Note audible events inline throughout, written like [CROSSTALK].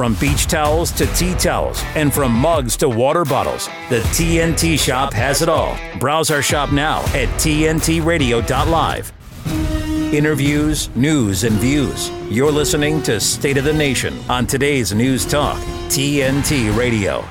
From beach towels to tea towels, and from mugs to water bottles, the TNT shop has it all. Browse our shop now at TNTRadio.live. Interviews, news, and views. You're listening to State of the Nation on today's News Talk, TNT Radio.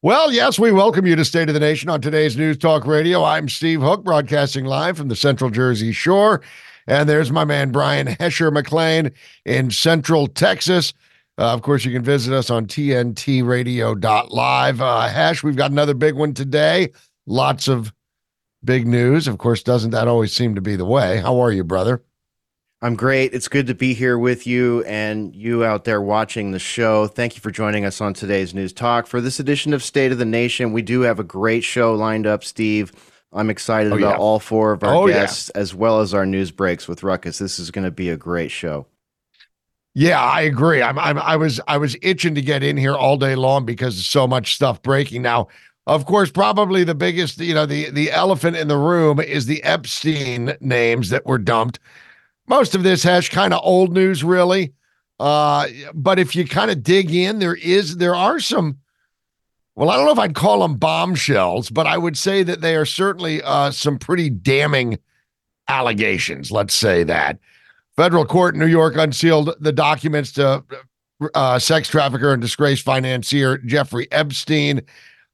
Well, yes, we welcome you to State of the Nation on today's News Talk Radio. I'm Steve Hook, broadcasting live from the Central Jersey Shore. And there's my man, Brian Hesher McLean in Central Texas. Uh, of course, you can visit us on tntradio.live. Uh, Hesh, we've got another big one today. Lots of big news. Of course, doesn't that always seem to be the way? How are you, brother? I'm great. It's good to be here with you and you out there watching the show. Thank you for joining us on today's News Talk. For this edition of State of the Nation, we do have a great show lined up, Steve. I'm excited oh, about yeah. all four of our oh, guests yeah. as well as our news breaks with Ruckus. This is going to be a great show. Yeah, I agree. I'm, I'm I was I was itching to get in here all day long because so much stuff breaking. Now, of course, probably the biggest, you know, the the elephant in the room is the Epstein names that were dumped. Most of this has kind of old news, really. Uh, but if you kind of dig in, there is there are some. Well, I don't know if I'd call them bombshells, but I would say that they are certainly uh, some pretty damning allegations. Let's say that federal court in New York unsealed the documents to uh, sex trafficker and disgraced financier Jeffrey Epstein.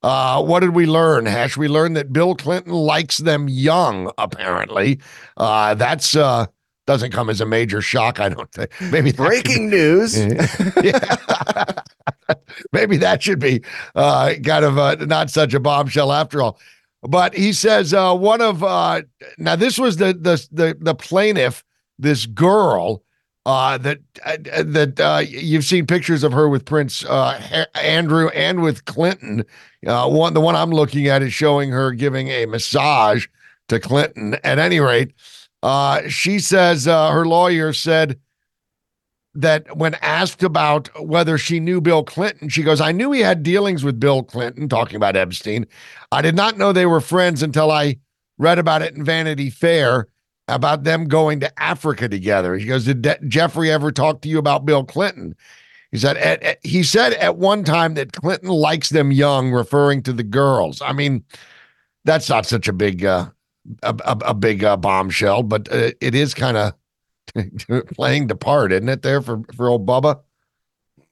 Uh, what did we learn, Hash? We learned that Bill Clinton likes them young, apparently. Uh, that's uh, doesn't come as a major shock, I don't think. Maybe breaking news. [LAUGHS] [LAUGHS] Maybe that should be uh, kind of uh, not such a bombshell after all. But he says uh, one of uh, now this was the the the, the plaintiff, this girl uh, that uh, that uh, you've seen pictures of her with Prince uh, Andrew and with Clinton. Uh, one the one I'm looking at is showing her giving a massage to Clinton. At any rate, uh, she says her lawyer said that when asked about whether she knew Bill Clinton, she goes, "I knew he had dealings with Bill Clinton." Talking about Epstein, I did not know they were friends until I read about it in Vanity Fair about them going to Africa together. He goes, Did De- Jeffrey ever talk to you about Bill Clinton? He said, at, at, he said at one time that Clinton likes them young, referring to the girls. I mean, that's not such a big, uh, a, a, a big uh, bombshell, but uh, it is kind of [LAUGHS] playing the part, isn't it? There for for old Bubba.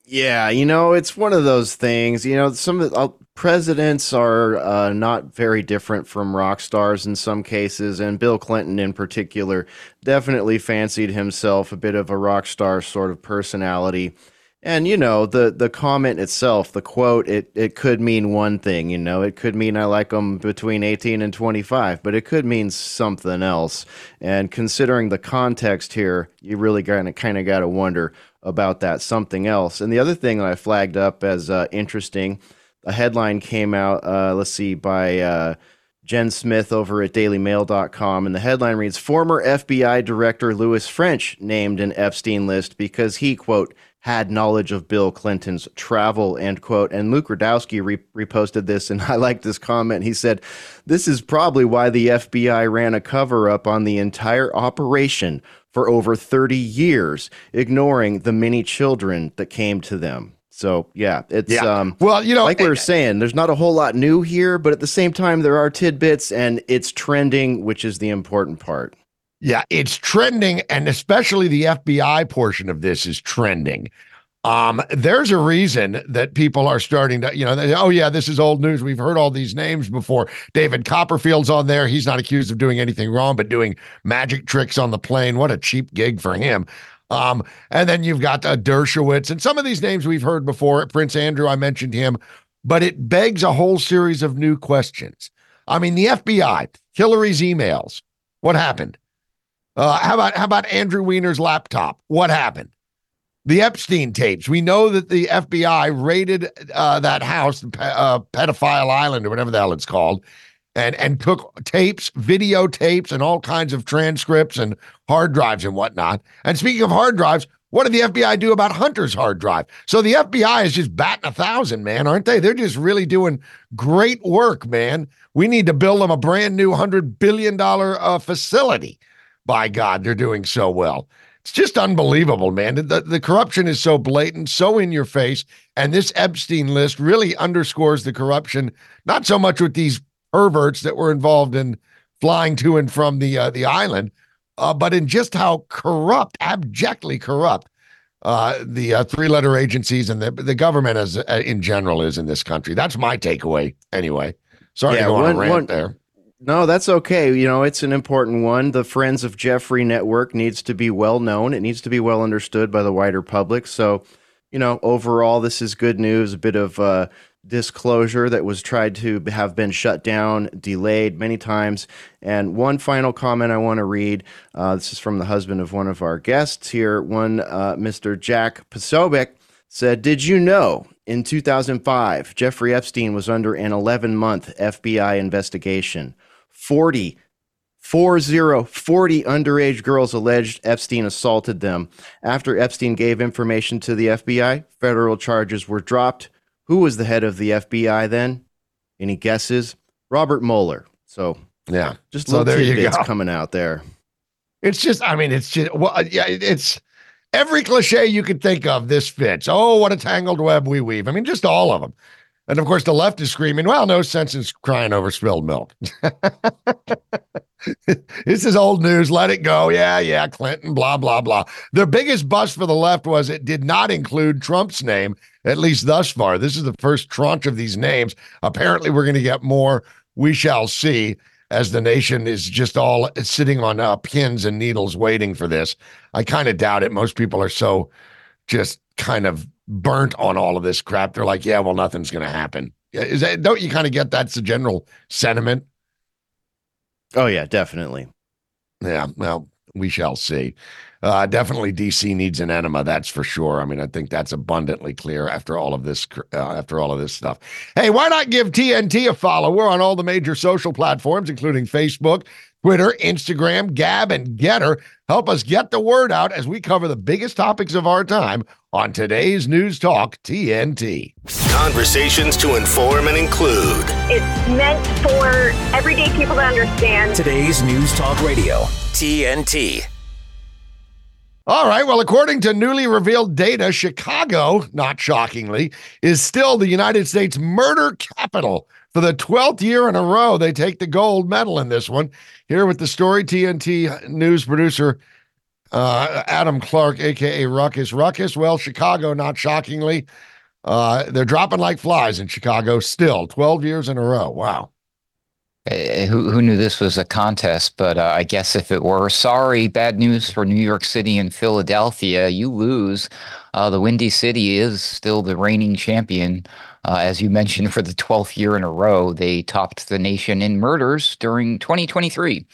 Yeah, you know, it's one of those things. You know, some of presidents are uh, not very different from rock stars in some cases, and Bill Clinton in particular definitely fancied himself a bit of a rock star sort of personality. And you know the the comment itself, the quote, it it could mean one thing. You know, it could mean I like them between eighteen and twenty five, but it could mean something else. And considering the context here, you really kind of kind of got to wonder about that something else. And the other thing that I flagged up as uh, interesting a headline came out, uh, let's see, by uh, Jen Smith over at dailymail.com. And the headline reads Former FBI Director Louis Freeh named an Epstein list because he, quote, had knowledge of Bill Clinton's travel, end quote. And Luke Rudkowski re- reposted this, and [LAUGHS] I like this comment. He said, This is probably why the FBI ran a cover up on the entire operation for over 30 years, ignoring the many children that came to them. So yeah, it's yeah. um well, you know, like we were saying, there's not a whole lot new here, but at the same time, there are tidbits, and it's trending, which is the important part. Yeah, it's trending, and especially the FBI portion of this is trending. Um, there's a reason that people are starting to, you know, they, oh yeah, this is old news. We've heard all these names before. David Copperfield's on there. He's not accused of doing anything wrong, but doing magic tricks on the plane. What a cheap gig for him. Um, and then you've got uh, Dershowitz and some of these names we've heard before. Prince Andrew, I mentioned him, but it begs a whole series of new questions. I mean, the FBI, Hillary's emails, what happened? Uh, how about how about Andrew Weiner's laptop? What happened? The Epstein tapes. We know that the FBI raided uh, that house, uh, Pedophile Island, or whatever the hell it's called, and and took tapes, videotapes, and all kinds of transcripts and hard drives and whatnot. And speaking of hard drives, what did the FBI do about Hunter's hard drive? So the FBI is just batting a thousand, man, aren't they? They're just really doing great work, man. We need to build them a brand new hundred billion dollar uh, facility. By God, they're doing so well. It's just unbelievable, man. The, the corruption is so blatant, so in your face. And this Epstein list really underscores the corruption, not so much with these perverts that were involved in flying to and from the uh, the island, uh, but in just how corrupt, abjectly corrupt, uh, the uh, three letter agencies and the the government as uh, in general is in this country. That's my takeaway, anyway. Sorry yeah, to go on a rant one, there. No, that's okay. You know, it's an important one. The Friends of Jeffrey network needs to be well known. It needs to be well understood by the wider public. So, you know, overall, this is good news. A bit of uh, disclosure that was tried to have been shut down, delayed many times. And one final comment I want to read. Uh, this is from the husband of one of our guests here. One, uh, Mr. Jack Posobiec said, Did you know in 2005, Jeffrey Epstein was under an 11 month FBI investigation? 40 40 40 underage girls alleged Epstein assaulted them. After Epstein gave information to the FBI, federal charges were dropped. Who was the head of the FBI then? Any guesses? Robert Mueller. So yeah, just so there you go. coming out there. It's just, I mean, it's just, well, yeah, it's every cliche you could think of. This fits. Oh, what a tangled web we weave. I mean, just all of them. And of course, the left is screaming, well, no sense in crying over spilled milk. [LAUGHS] this is old news. Let it go. Yeah, yeah, Clinton, blah, blah, blah. The biggest bust for the left was it did not include Trump's name, at least thus far. This is the first tranche of these names. Apparently, we're going to get more. We shall see as the nation is just all sitting on uh, pins and needles waiting for this. I kind of doubt it. Most people are so just kind of burnt on all of this crap. They're like, yeah, well, nothing's going to happen. Is that don't you kind of get that's the general sentiment? Oh yeah, definitely. Yeah, well, we shall see. Uh, definitely, DC needs an enema. That's for sure. I mean, I think that's abundantly clear after all of this. Uh, after all of this stuff. Hey, why not give TNT a follow? We're on all the major social platforms, including Facebook, Twitter, Instagram, Gab, and Gettr. Help us get the word out as we cover the biggest topics of our time on today's News Talk TNT. Conversations to inform and include. It's meant for everyday people to understand. Today's News Talk Radio TNT. All right. Well, according to newly revealed data, Chicago, not shockingly, is still the United States murder capital. For the 12th year in a row, they take the gold medal in this one. Here with the story, TNT news producer uh, Adam Clark, aka Ruckus. Ruckus, well, Chicago, not shockingly, uh, they're dropping like flies in Chicago still, 12 years in a row. Wow. Uh, who, who knew this was a contest? But uh, I guess if it were, sorry, bad news for New York City and Philadelphia. You lose. Uh, the Windy City is still the reigning champion. Uh, as you mentioned, for the 12th year in a row, they topped the nation in murders during 2023.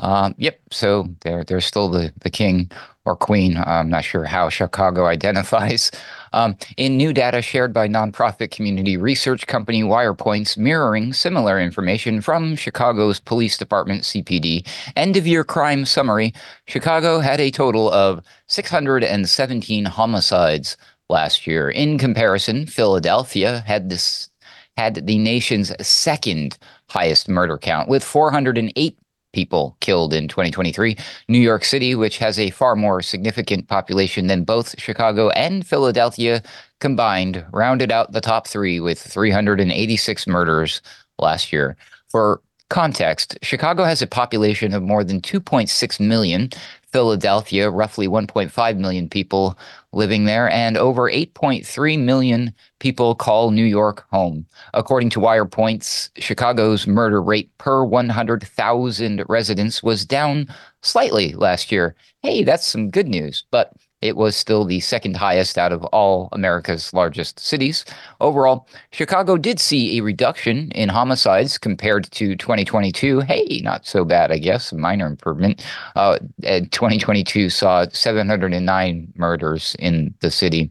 Um, yep. So they're they're still the the king or queen. I'm not sure how Chicago identifies. Um, in new data shared by nonprofit community research company Wirepoints, mirroring similar information from Chicago's Police Department (CPD) end of year crime summary, Chicago had a total of 617 homicides last year. In comparison, Philadelphia had this had the nation's second highest murder count with 408 people killed in 2023. New York City, which has a far more significant population than both Chicago and Philadelphia combined, rounded out the top three with 386 murders last year. For context, Chicago has a population of more than 2.6 million, Philadelphia, roughly 1.5 million people living there, and over 8.3 million people call New York home. According to Wirepoints, Chicago's murder rate per 100,000 residents was down slightly last year. Hey, that's some good news, but it was still the second highest out of all America's largest cities. Overall, Chicago did see a reduction in homicides compared to 2022. Hey, not so bad, I guess, minor improvement. Uh, 2022 saw 709 murders in the city.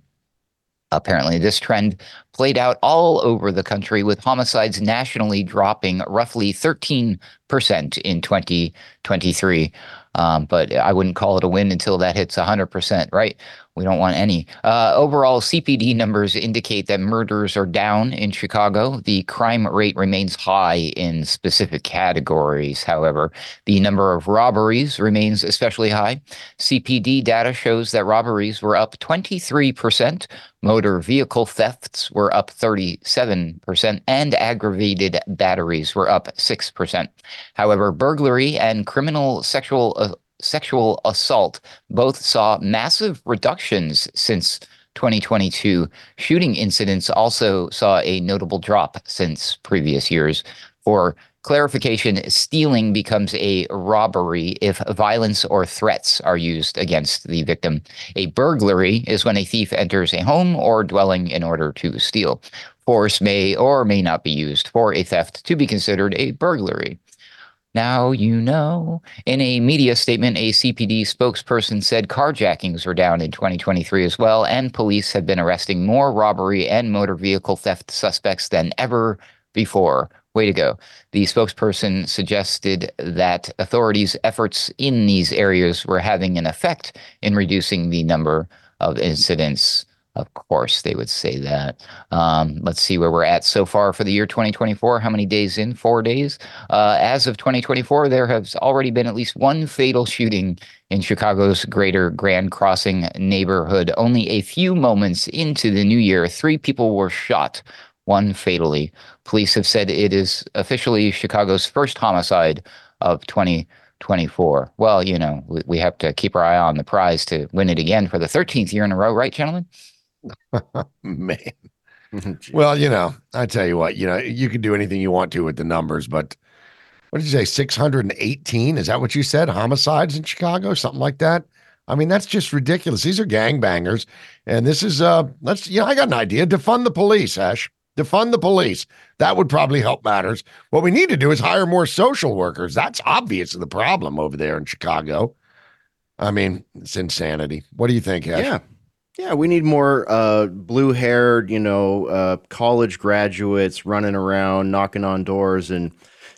Apparently, this trend played out all over the country, with homicides nationally dropping roughly 13% in 2023. Um, but I wouldn't call it a win until that hits 100%, right? We don't want any. Uh, overall, CPD numbers indicate that murders are down in Chicago. The crime rate remains high in specific categories. However, the number of robberies remains especially high. CPD data shows that robberies were up 23%, motor vehicle thefts were up 37%, and aggravated batteries were up 6%. However, burglary and criminal sexual uh, sexual assault both saw massive reductions since 2022. Shooting incidents also saw a notable drop since previous years. For clarification, stealing becomes a robbery if violence or threats are used against the victim. A burglary is when a thief enters a home or dwelling in order to steal. Force may or may not be used for a theft to be considered a burglary. Now you know. In a media statement, a CPD spokesperson said carjackings were down in 2023 as well, and police have been arresting more robbery and motor vehicle theft suspects than ever before. Way to go. The spokesperson suggested that authorities' efforts in these areas were having an effect in reducing the number of incidents of course, they would say that. Um, let's see where we're at so far for the year 2024. How many days in? Four days. Uh, as of 2024, there has already been at least one fatal shooting in Chicago's greater Grand Crossing neighborhood. Only a few moments into the new year, three people were shot, one fatally. Police have said it is officially Chicago's first homicide of 2024. Well, you know, we, we have to keep our eye on the prize to win it again for the 13th year in a row, right, gentlemen? [LAUGHS] Man. [LAUGHS] well, you know, I tell you what, you know, you can do anything you want to with the numbers, but what did you say? 618? Is that what you said? Homicides in Chicago, something like that? I mean, that's just ridiculous. These are gangbangers. And this is uh let's you know, I got an idea. Defund the police, Ash. Defund the police. That would probably help matters. What we need to do is hire more social workers. That's obviously the problem over there in Chicago. I mean, it's insanity. What do you think, Ash? Yeah. Yeah, we need more uh, blue haired, you know, uh, college graduates running around, knocking on doors and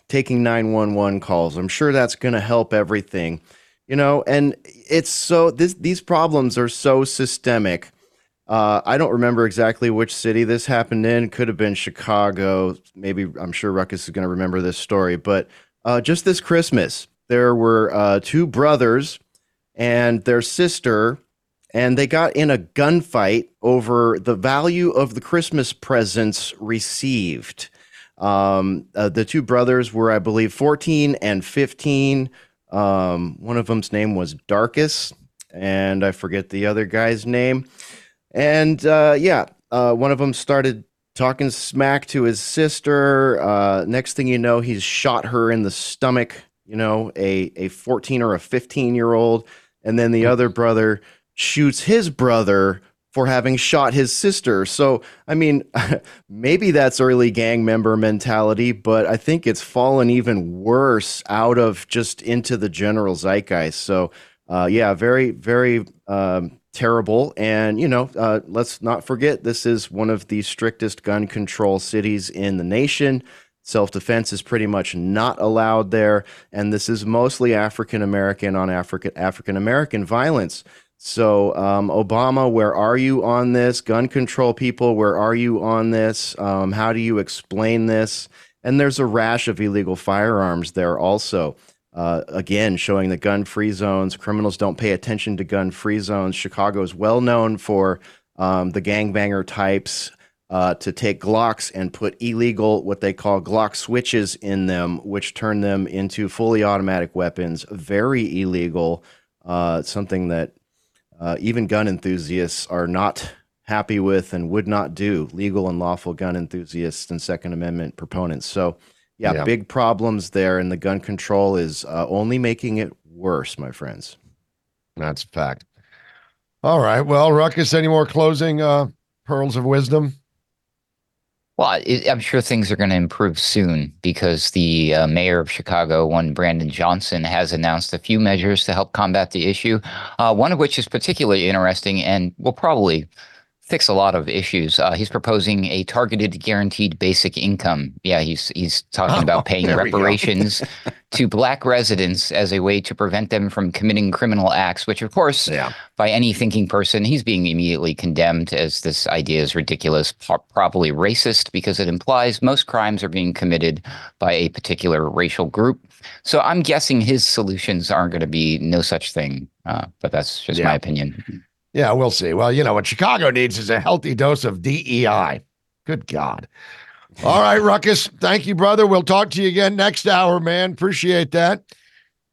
taking 911 calls. I'm sure that's going to help everything, you know, and it's so, this, these problems are so systemic. Uh, I don't remember exactly which city this happened in. Could have been Chicago. Maybe I'm sure Ruckus is going to remember this story. But uh, just this Christmas, there were uh, two brothers and their sister and they got in a gunfight over the value of the Christmas presents received. Um, uh, the two brothers were, I believe, 14 and 15. Um, one of them's name was Darkus, and I forget the other guy's name. And uh, yeah, uh, one of them started talking smack to his sister. Uh, next thing you know, he's shot her in the stomach. You know, a a 14 or a 15 year old, and then the other brother shoots his brother for having shot his sister. So, I mean, [LAUGHS] maybe that's early gang member mentality, but I think it's fallen even worse out of just into the general zeitgeist. So, uh, yeah, very, very um, terrible. And, you know, uh, let's not forget this is one of the strictest gun control cities in the nation. Self defense is pretty much not allowed there. And this is mostly African American on African African American violence. So, um, Obama, where are you on this? Gun control people, where are you on this? Um, how do you explain this? And there's a rash of illegal firearms there also. Uh, again, showing that gun free zones, criminals don't pay attention to gun free zones. Chicago is well known for um, the gangbanger types uh, to take Glocks and put illegal, what they call Glock switches in them, which turn them into fully automatic weapons. Very illegal. Uh, something that uh, even gun enthusiasts are not happy with and would not do legal and lawful gun enthusiasts and Second Amendment proponents. So, yeah, yeah. big problems there, and the gun control is uh, only making it worse, my friends. That's a fact. All right. Well, Ruckus, any more closing uh, pearls of wisdom? Well, I'm sure things are going to improve soon because the uh, mayor of Chicago, one Brandon Johnson, has announced a few measures to help combat the issue. Uh, one of which is particularly interesting and will probably fix a lot of issues. Uh, he's proposing a targeted guaranteed basic income. Yeah, he's he's talking Oh, about paying there we go. reparations [LAUGHS] to black residents as a way to prevent them from committing criminal acts, which of course Yeah. by any thinking person, he's being immediately condemned as this idea is ridiculous, probably racist, because it implies most crimes are being committed by a particular racial group. So I'm guessing his solutions aren't going to be no such thing, uh, but that's just my opinion. Yeah, we'll see. Well, you know what Chicago needs is a healthy dose of DEI. Good God. All right, Ruckus. Thank you, brother. We'll talk to you again next hour, man. Appreciate that.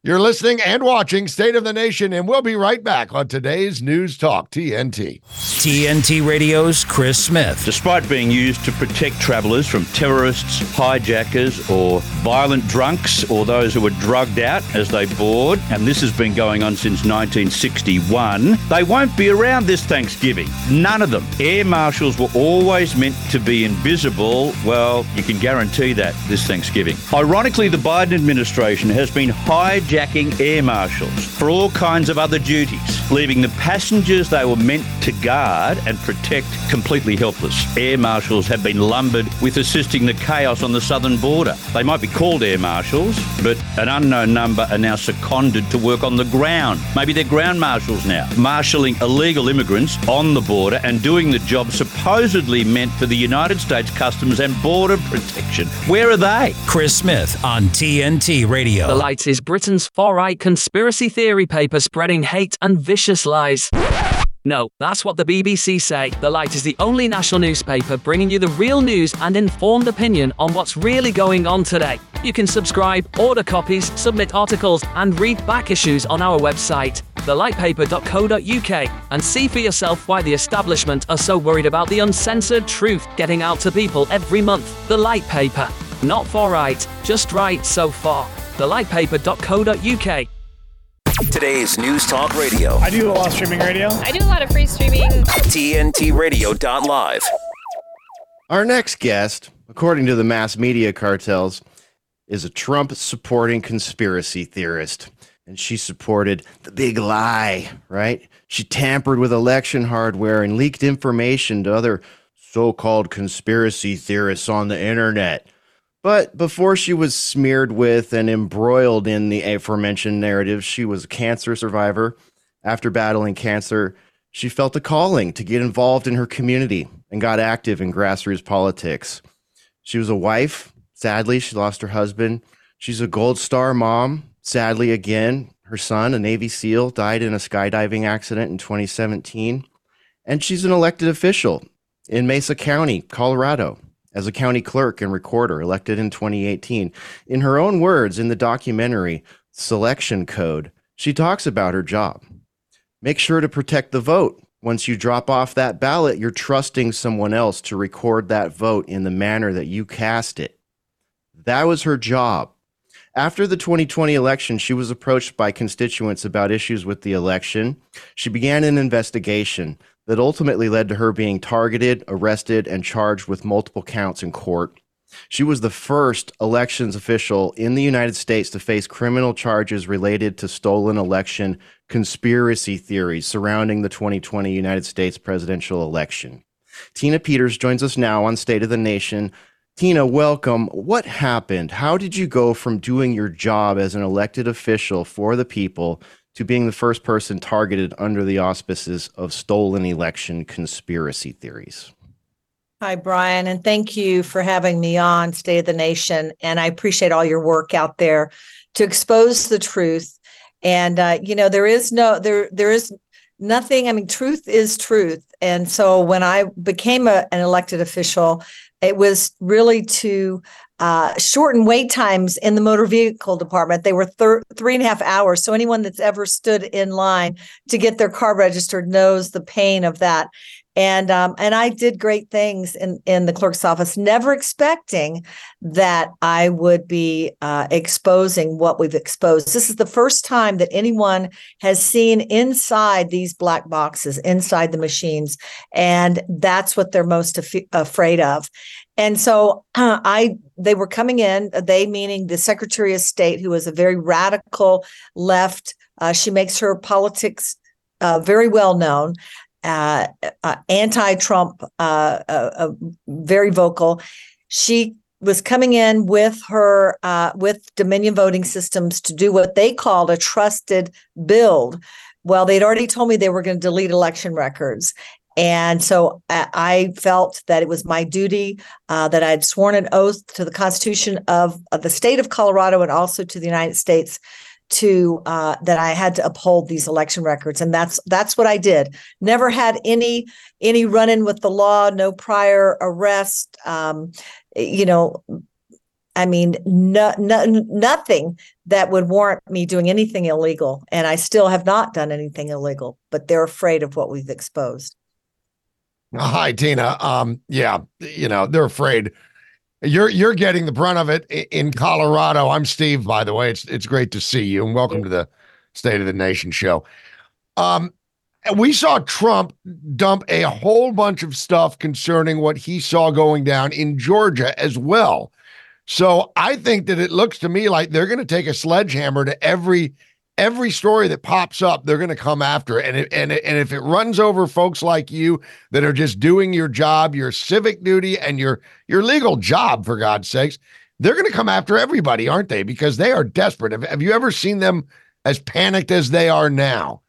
You're listening and watching State of the Nation, and we'll be right back on today's News Talk TNT. TNT Radio's Chris Smith. Despite being used to protect travellers from terrorists, hijackers, or violent drunks, or those who were drugged out as they board, and this has been going on since 1961, they won't be around this Thanksgiving. None of them. Air marshals were always meant to be invisible. Well, you can guarantee that this Thanksgiving. Ironically, the Biden administration has been hijacking air marshals for all kinds of other duties, leaving the passengers they were meant to guard and protect completely helpless. Air marshals have been lumbered with assisting the chaos on the southern border. They might be called air marshals, but an unknown number are now seconded to work on the ground. Maybe they're ground marshals now, marshalling illegal immigrants on the border and doing the job supposedly meant for the United States Customs and Border Protection. Where are they? Chris Smith on TNT Radio. The Light is Britain's far right conspiracy theory paper spreading hate and vicious lies. No, that's what the BBC say. The Light is the only national newspaper bringing you the real news and informed opinion on what's really going on today. You can subscribe, order copies, submit articles, and read back issues on our website, thelightpaper.co.uk, and see for yourself why the establishment are so worried about the uncensored truth getting out to people every month. The Light Paper. Not for right, just right so far. Thelightpaper.co.uk. Today's News Talk Radio. I do a lot of streaming radio. I do a lot of free streaming. TNTRadio.live. Our next guest, according to the mass media cartels, is a Trump supporting conspiracy theorist. And she supported the big lie, right? She tampered with election hardware and leaked information to other so called conspiracy theorists on the internet. But before she was smeared with and embroiled in the aforementioned narrative, she was a cancer survivor. After battling cancer, she felt a calling to get involved in her community and got active in grassroots politics. She was a wife. Sadly, she lost her husband. She's a Gold Star mom. Sadly, again, her son, a Navy SEAL, died in a skydiving accident in 2017. And she's an elected official in Mesa County, Colorado, as a county clerk and recorder, elected in 2018. In her own words, in the documentary Selection Code, she talks about her job. Make sure to protect the vote. Once you drop off that ballot, you're trusting someone else to record that vote in the manner that you cast it. That was her job. After the 2020 election, she was approached by constituents about issues with the election. She began an investigation that ultimately led to her being targeted, arrested, and charged with multiple counts in court. She was the first elections official in the United States to face criminal charges related to stolen election conspiracy theories surrounding the 2020 United States presidential election. Tina Peters joins us now on State of the Nation. Tina, welcome. What happened? How did you go from doing your job as an elected official for the people to being the first person targeted under the auspices of stolen election conspiracy theories? Hi, Brian, and thank you for having me on State of the Nation. And I appreciate all your work out there to expose the truth. And uh, you know, there is no there there is nothing. I mean, truth is truth. And so when I became a, an elected official, it was really to uh, shorten wait times in the motor vehicle department. They were thir- three and a half hours. So anyone that's ever stood in line to get their car registered knows the pain of that and um, and I did great things in in the clerk's office, never expecting that I would be uh, exposing what we've exposed. This is the first time that anyone has seen inside these black boxes, inside the machines, and that's what they're most af- afraid of. And so uh, I, they were coming in. They meaning the Secretary of State, who is a very radical left. Uh, she makes her politics uh, very well known uh, uh, anti-Trump, uh, uh, very vocal. She was coming in with her with Dominion Voting Systems to do what they called a trusted build. Well, they'd already told me they were going to delete election records, and so I felt that it was my duty uh, that I had sworn an oath to the Constitution of, of, the state of Colorado and also to the United States to uh, that I had to uphold these election records, and that's that's what I did. Never had any any run in with the law, no prior arrest. Um, you know, I mean, no, no, nothing that would warrant me doing anything illegal, and I still have not done anything illegal. But they're afraid of what we've exposed. Hi, Tina. Um, yeah, you know, they're afraid. You're you're getting the brunt of it in Colorado. I'm Steve, by the way. It's it's great to see you and welcome to the State of the Nation show. Um, we saw Trump dump a whole bunch of stuff concerning what he saw going down in Georgia as well. So I think that it looks to me like they're going to take a sledgehammer to every every story that pops up, they're going to come after it. And it, and it, and if it runs over folks like you that are just doing your job, your civic duty, and your your legal job, for God's sakes, they're going to come after everybody, aren't they? Because they are desperate. Have, have you ever seen them as panicked as they are now?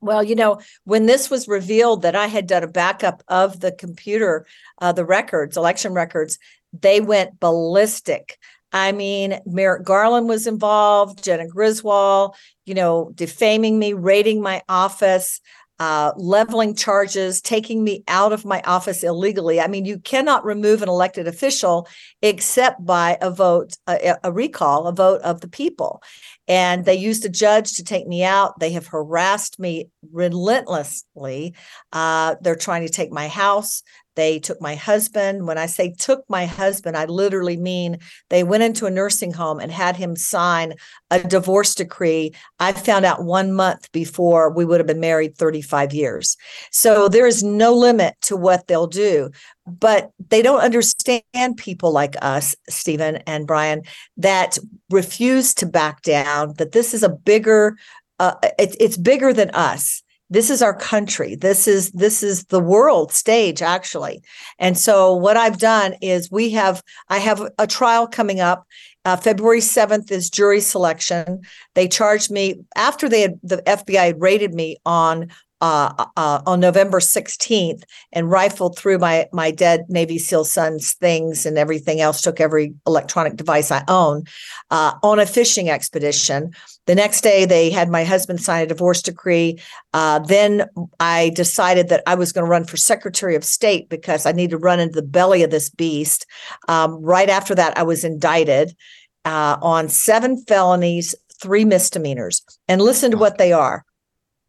Well, you know, when this was revealed that I had done a backup of the computer, uh, the records, election records, they went ballistic. I mean, Merrick Garland was involved, Jena Griswold, you know, defaming me, raiding my office, uh, leveling charges, taking me out of my office illegally. I mean, you cannot remove an elected official except by a vote, a, a recall, a vote of the people. And they used a judge to take me out. They have harassed me relentlessly. Uh, they're trying to take my house. They took my husband. When I say took my husband, I literally mean they went into a nursing home and had him sign a divorce decree. I found out one month before we would have been married 35 years. So there is no limit to what they'll do. But they don't understand people like us, Stephen and Brian, that refuse to back down, that this is a bigger, uh, it, it's bigger than us this is our country. This is this is the world stage actually. And so what i've done is we have i have a trial coming up. Uh, february 7th is jury selection. They charged me after they had the fbi had raided me on uh, uh, on November 16th and rifled through my my dead Navy SEAL son's things and everything else, took every electronic device I own uh, on a fishing expedition. The next day, they had my husband sign a divorce decree. Uh, then I decided that I was going to run for Secretary of State because I need to run into the belly of this beast. Um, right after that, I was indicted uh, on seven felonies, three misdemeanors. And listen to what they are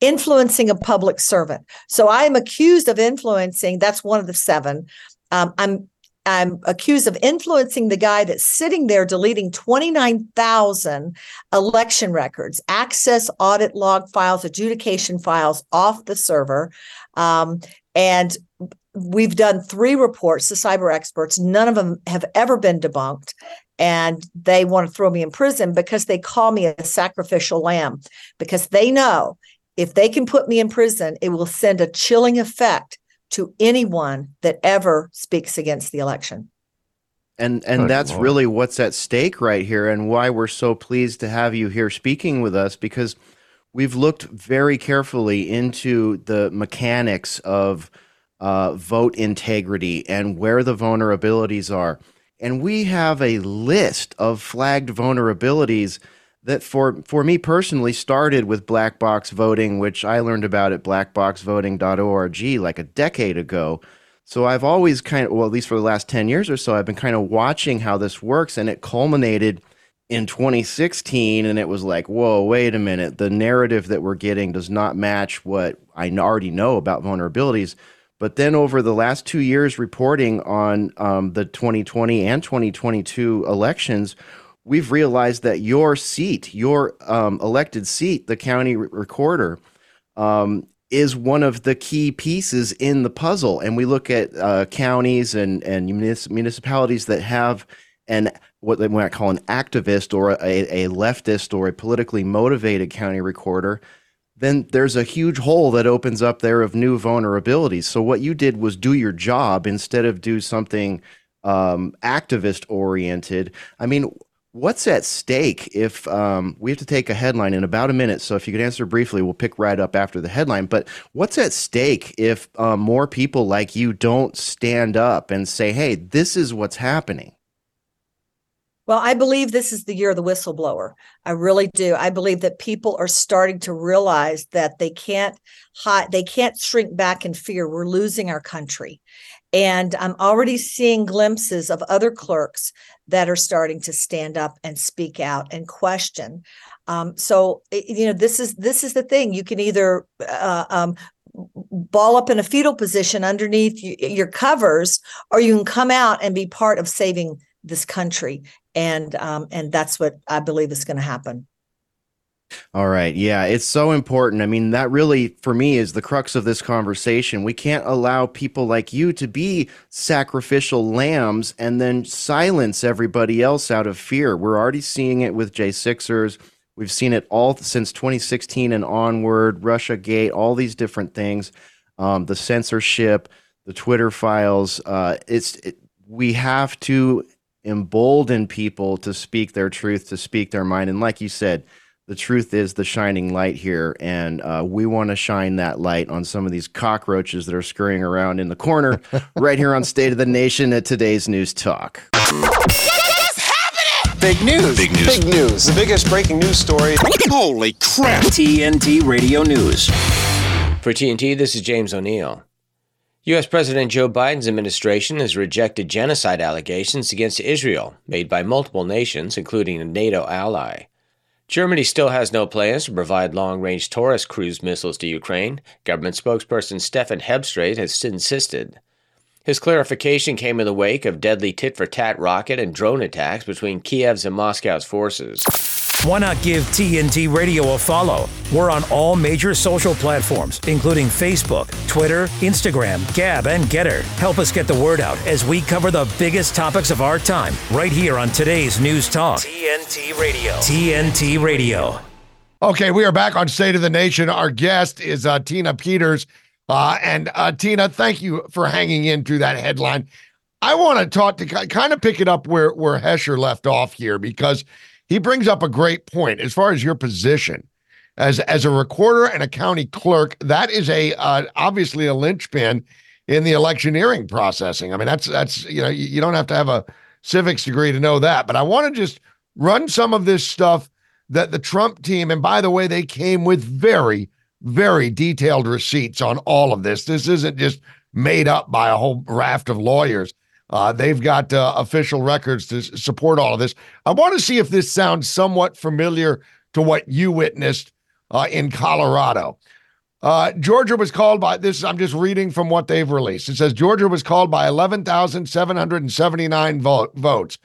influencing a public servant. So I am accused of influencing. That's one of the seven. Um, I'm I'm accused of influencing the guy that's sitting there deleting 29,000 election records, access audit log files, adjudication files off the server. Um, and we've done three reports to cyber experts. None of them have ever been debunked. And they want to throw me in prison because they call me a sacrificial lamb, because they know if they can put me in prison, it will send a chilling effect to anyone that ever speaks against the election. And and Good that's Lord. really what's at stake right here and why we're so pleased to have you here speaking with us because we've looked very carefully into the mechanics of uh, vote integrity and where the vulnerabilities are. And we have a list of flagged vulnerabilities that for for me personally started with black box voting, which I learned about at blackboxvoting.org like a decade ago. So I've always kind of, well, at least for the last 10 years or so, I've been kind of watching how this works. And it culminated in 2016. And it was like, whoa, wait a minute. The narrative that we're getting does not match what I already know about vulnerabilities. But then over the last two years, reporting on um, the 2020 and 2022 elections, we've realized that your seat, your um, elected seat, the county re- recorder, um, is one of the key pieces in the puzzle. And we look at uh, counties and and municipalities that have an what they might call an activist or a, a leftist or a politically motivated county recorder. then there's a huge hole that opens up there of new vulnerabilities. So what you did was do your job instead of do something um, activist oriented. I mean, what's at stake if um, we have to take a headline in about a minute? So if you could answer briefly, we'll pick right up after the headline. But what's at stake if um, more people like you don't stand up and say, "Hey, this is what's happening"? Well, I believe this is the year of the whistleblower. I really do. I believe that people are starting to realize that they can't hide, they can't shrink back in fear. We're losing our country. And I'm already seeing glimpses of other clerks that are starting to stand up and speak out and question. Um, so you know, this is this is the thing. You can either uh, um, ball up in a fetal position underneath your covers, or you can come out and be part of saving this country and um, and that's what I believe is going to happen. All right. Yeah, it's so important. I mean, that really, for me, is the crux of this conversation. We can't allow people like you to be sacrificial lambs and then silence everybody else out of fear. We're already seeing it with J6ers. We've seen it all since 2016 and onward, Russia Gate, all these different things, um, the censorship, the Twitter files. Uh, it's it, we have to embolden people to speak their truth, to speak their mind. And like you said, the truth is the shining light here. And uh, we want to shine that light on some of these cockroaches that are scurrying around in the corner [LAUGHS] right here on State of the Nation at today's News Talk. Big news. Big news. Big news. The biggest breaking news story. Holy crap. TNT Radio News. For TNT, this is James O'Neill. U.S. President Joe Biden's administration has rejected genocide allegations against Israel made by multiple nations, including a NATO ally. Germany still has no plans to provide long range Taurus cruise missiles to Ukraine. Government spokesperson Steffen Hebestreit has insisted. His clarification came in the wake of deadly tit for tat rocket and drone attacks between Kiev's and Moscow's forces. Why not give TNT Radio a follow? We're on all major social platforms, including Facebook, Twitter, Instagram, Gab, and Gettr. Help us get the word out as we cover the biggest topics of our time right here on today's News Talk. TNT Radio. TNT Radio. Okay, we are back on State of the Nation. Our guest is uh, Tina Peters. Uh, and uh, Tina, thank you for hanging in through that headline. I want to talk to kind of pick it up where where Hesher left off here because he brings up a great point as far as your position as as a recorder and a county clerk. That is a uh, obviously a linchpin in the electioneering processing. I mean, that's that's you know you, you don't have to have a civics degree to know that. But I want to just run some of this stuff that the Trump team, and by the way, they came with very very detailed receipts on all of this. This isn't just made up by a whole raft of lawyers. Uh, they've got uh, official records to support all of this. I want to see if this sounds somewhat familiar to what you witnessed uh, in Colorado. Uh, Georgia was called by this. I'm just reading from what they've released. It says Georgia was called by 11,779 vote, votes.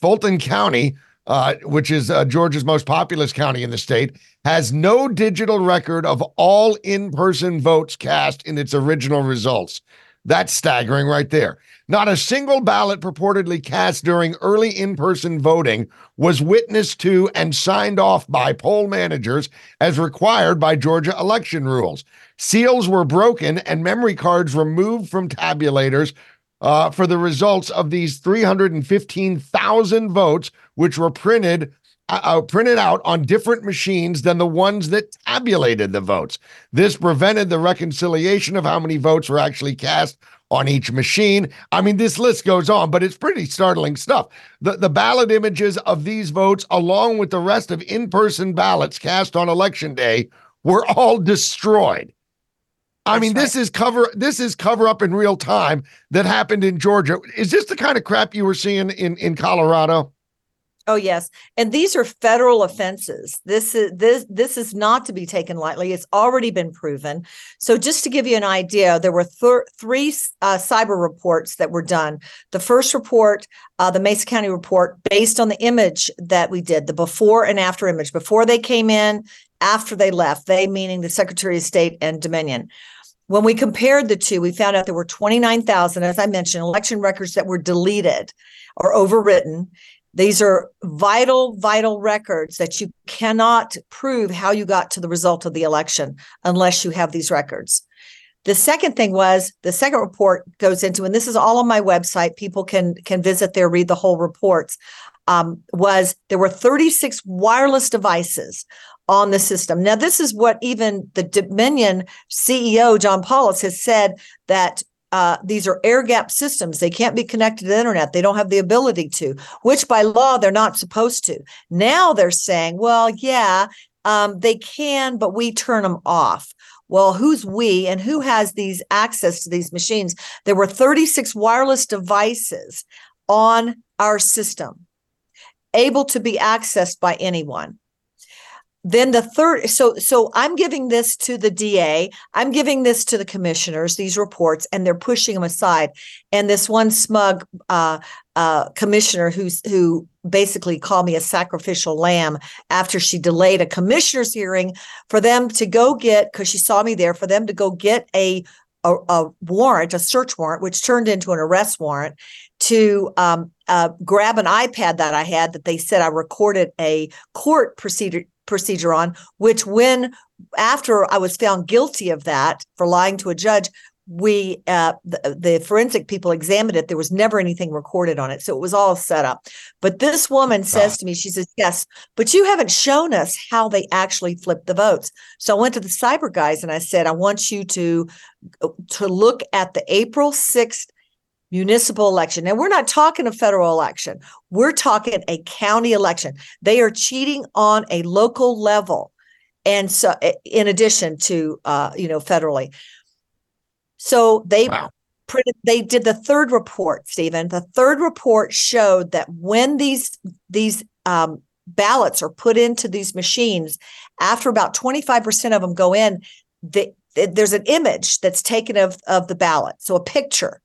Fulton County, uh, which is uh, Georgia's most populous county in the state, has no digital record of all in person votes cast in its original results. That's staggering right there. Not a single ballot purportedly cast during early in person voting was witnessed to and signed off by poll managers as required by Georgia election rules. Seals were broken and memory cards removed from tabulators uh, for the results of these 315,000 votes, which were printed uh, printed out on different machines than the ones that tabulated the votes. This prevented the reconciliation of how many votes were actually cast on each machine. I mean, this list goes on, but it's pretty startling stuff. The, the ballot images of these votes, along with the rest of in person ballots cast on election day, were all destroyed. I That's mean, right. this is cover this is cover up in real time that happened in Georgia. Is this the kind of crap you were seeing in, in Colorado? Oh yes, and these are federal offenses. This is this this is not to be taken lightly. It's already been proven. So just to give you an idea, there were th- three uh, cyber reports that were done. The first report, uh, the Mesa County report, based on the image that we did, the before and after image, before they came in, after they left. They meaning the Secretary of State and Dominion. When we compared the two, we found out there were 29,000, as I mentioned, election records that were deleted or overwritten These are vital, vital records that you cannot prove how you got to the result of the election unless you have these records. The second thing was the second report goes into, and this is all on my website. People can can visit there, read the whole reports. Um, was there were 36 wireless devices on the system. Now, this is what even the Dominion CEO John Poulos has said that uh, these are air gap systems. They can't be connected to the internet. They don't have the ability to, which by law they're not supposed to. Now they're saying, well, yeah, um, they can, but we turn them off. Well, who's we and who has these access to these machines? There were 36 wireless devices on our system able to be accessed by anyone then the third so so i'm giving this to the da i'm giving this to the commissioners these reports and they're pushing them aside. And this one smug uh, uh, commissioner who's who basically called me a sacrificial lamb after she delayed a commissioner's hearing for them to go get because she saw me there for them to go get a, a, a warrant a search warrant which turned into an arrest warrant to um, uh, grab an ipad that i had that they said i recorded a court procedure procedure on, which when after I was found guilty of that for lying to a judge, we uh, the, the, forensic people examined it. There was never anything recorded on it. So it was all set up. But this woman says to me she says yes but you haven't shown us how they actually flipped the votes. So i went to the cyber guys and i said i want you to to look at the april 6th municipal election. And we're not talking a federal election, we're talking a county election. They are cheating on a local level. And so, in addition to, uh, you know, federally. So they wow. printed, they did the third report, Stephen. The third report showed that when these, these, um, ballots are put into these machines after about 25% of them go in the, there's an image that's taken of, of the ballot so a picture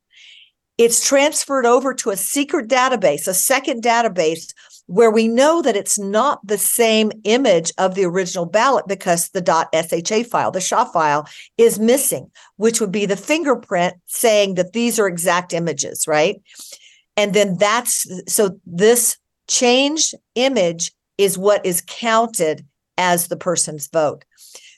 it's transferred over to a secret database, a second database where we know that it's not the same image of the original ballot because the .sha file, the SHA file is missing, which would be the fingerprint saying that these are exact images, right? And then that's so this changed image is what is counted as the person's vote.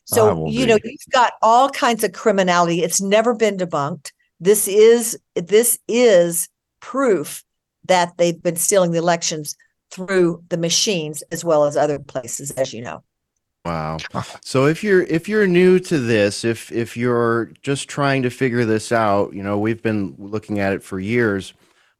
So, you know, you've got all kinds of criminality. It's never been debunked. This is this is proof that they've been stealing the elections through the machines as well as other places, as you know. Wow. So if you're if you're new to this, if if you're just trying to figure this out, you know, we've been looking at it for years.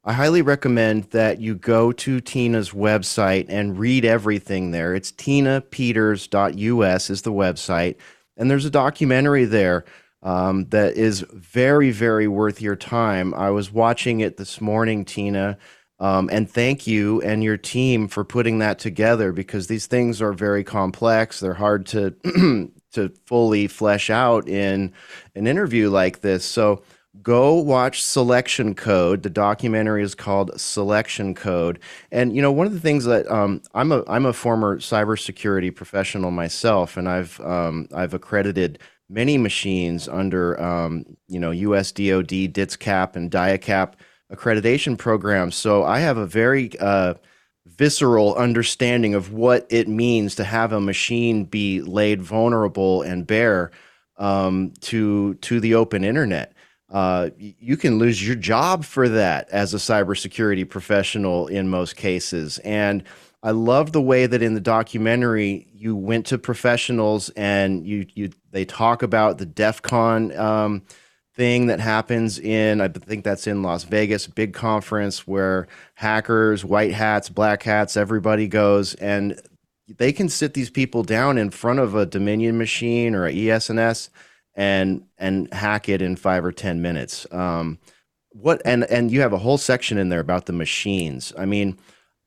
I highly recommend that you go to Tina's website and read everything there. It's tinapeters.us is the website, and there's a documentary there um, that is very, very worth your time. I was watching it this morning, Tina, um, and thank you and your team for putting that together because these things are very complex. They're hard to [CLEARS THROAT] to fully flesh out in an interview like this. So go watch Selection Code. The documentary is called Selection Code. And you know, one of the things that um, I'm a I'm a former cybersecurity professional myself, and I've um, I've accredited many machines under um, you know USDOD, DITSCAP, and DIACAP accreditation programs. So I have a very uh, visceral understanding of what it means to have a machine be laid vulnerable and bare um, to to the open internet. Uh, you can lose your job for that as a cybersecurity professional in most cases, and I love the way that in the documentary you went to professionals and you you they talk about the DEF CON um, thing that happens in I think that's in Las Vegas, big conference where hackers, white hats, black hats, everybody goes and they can sit these people down in front of a Dominion machine or a ES&S and and hack it in five or ten minutes. Um, what and and you have a whole section in there about the machines. I mean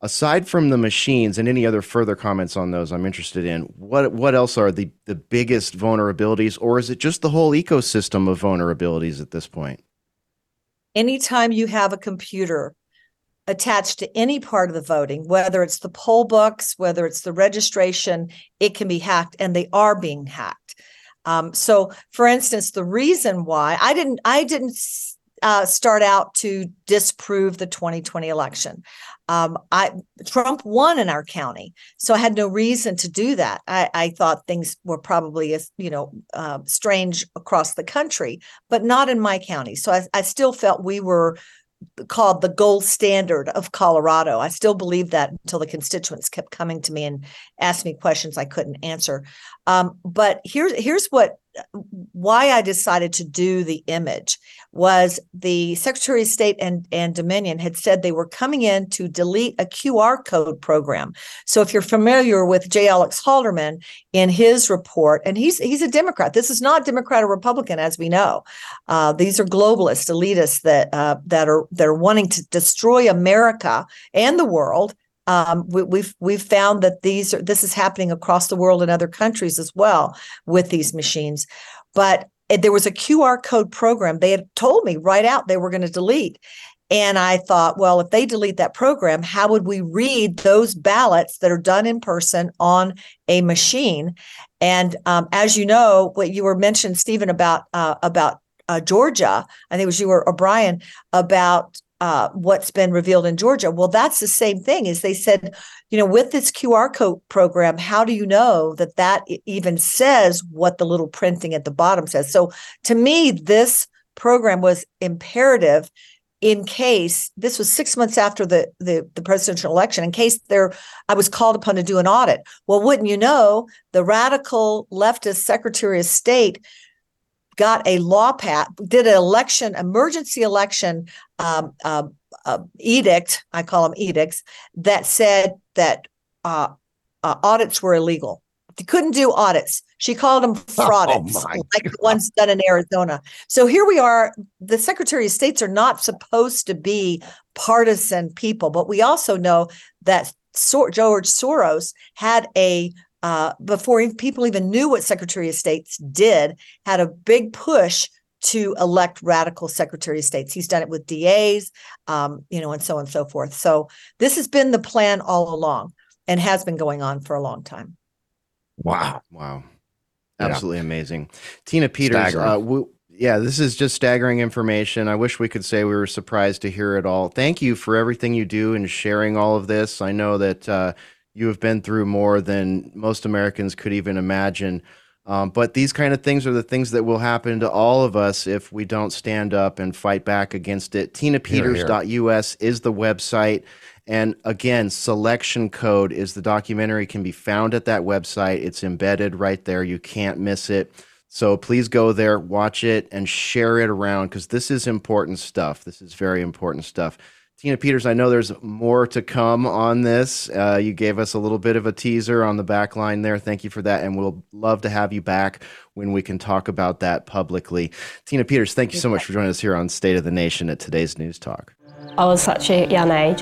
aside from the machines and any other further comments on those i'm interested in what what else are the the biggest vulnerabilities or is it just the whole ecosystem of vulnerabilities at this point? Anytime you have a computer attached to any part of the voting whether it's the poll books whether it's the registration it can be hacked and they are being hacked. Um, so for instance the reason why i didn't i didn't uh, start out to disprove the 2020 election. Um, I Trump won in our county, so I had no reason to do that. I, I thought things were probably you know uh, strange across the country, but not in my county. So I, I still felt we were called the gold standard of Colorado. I still believe that until the constituents kept coming to me and asked me questions I couldn't answer. Um, but here's here's what why I decided to do the image was the Secretary of State and, and Dominion had said they were coming in to delete a QR code program. So if you're familiar with J. Alex Halderman in his report, and he's he's a Democrat. This is not Democrat or Republican, as we know. Uh, these are globalist elitists that uh, that are that are wanting to destroy America and the world um, we, have we've, we've found that these are this is happening across the world in other countries as well with these machines. But there was a QR code program. They had told me right out they were going to delete. And I thought, well, if they delete that program, how would we read those ballots that are done in person on a machine? And um, as you know, what you were mentioned, Stephen, about uh, about uh, Georgia, I think it was you or O'Brien about uh, what's been revealed in Georgia. Well, that's the same thing. Is they said, you know, with this QR code program, how do you know that that even says what the little printing at the bottom says? So, to me, this program was imperative in case this was six months after the, the, the presidential election in case there i was called upon to do an audit well wouldn't you know the radical leftist secretary of state got a law pat did an election emergency election um, uh, uh, edict i call them edicts that said that uh, uh audits were illegal. They couldn't do audits. She called them [LAUGHS] fraudits oh like the ones done in arizona. So here we are. The secretary of states are not supposed to be partisan people but we also know that george soros had a uh, before people even knew what Secretary of States did, had a big push to elect radical Secretary of States. He's done it with DAs, um, you know, and so on and so forth. So this has been the plan all along and has been going on for a long time. Wow. Wow. Absolutely yeah. amazing. Tina Peters, uh, we, yeah, this is just staggering information. I wish we could say we were surprised to hear it all. Thank you for everything you do and sharing all of this. I know that uh, you have been through more than most Americans could even imagine. Um, but these kind of things are the things that will happen to all of us if we don't stand up and fight back against it. TinaPeters.us is the website. And again, selection code is the documentary can be found at that website. It's embedded right there. You can't miss it. So please go there, watch it, and share it around because this is important stuff. This is very important stuff. Tina Peters, I know there's more to come on this. Uh, you gave us a little bit of a teaser on the back line there. Thank you for that. And we'll love to have you back when we can talk about that publicly. Tina Peters, thank you so much for joining us here on State of the Nation at today's News Talk. I was such a young age.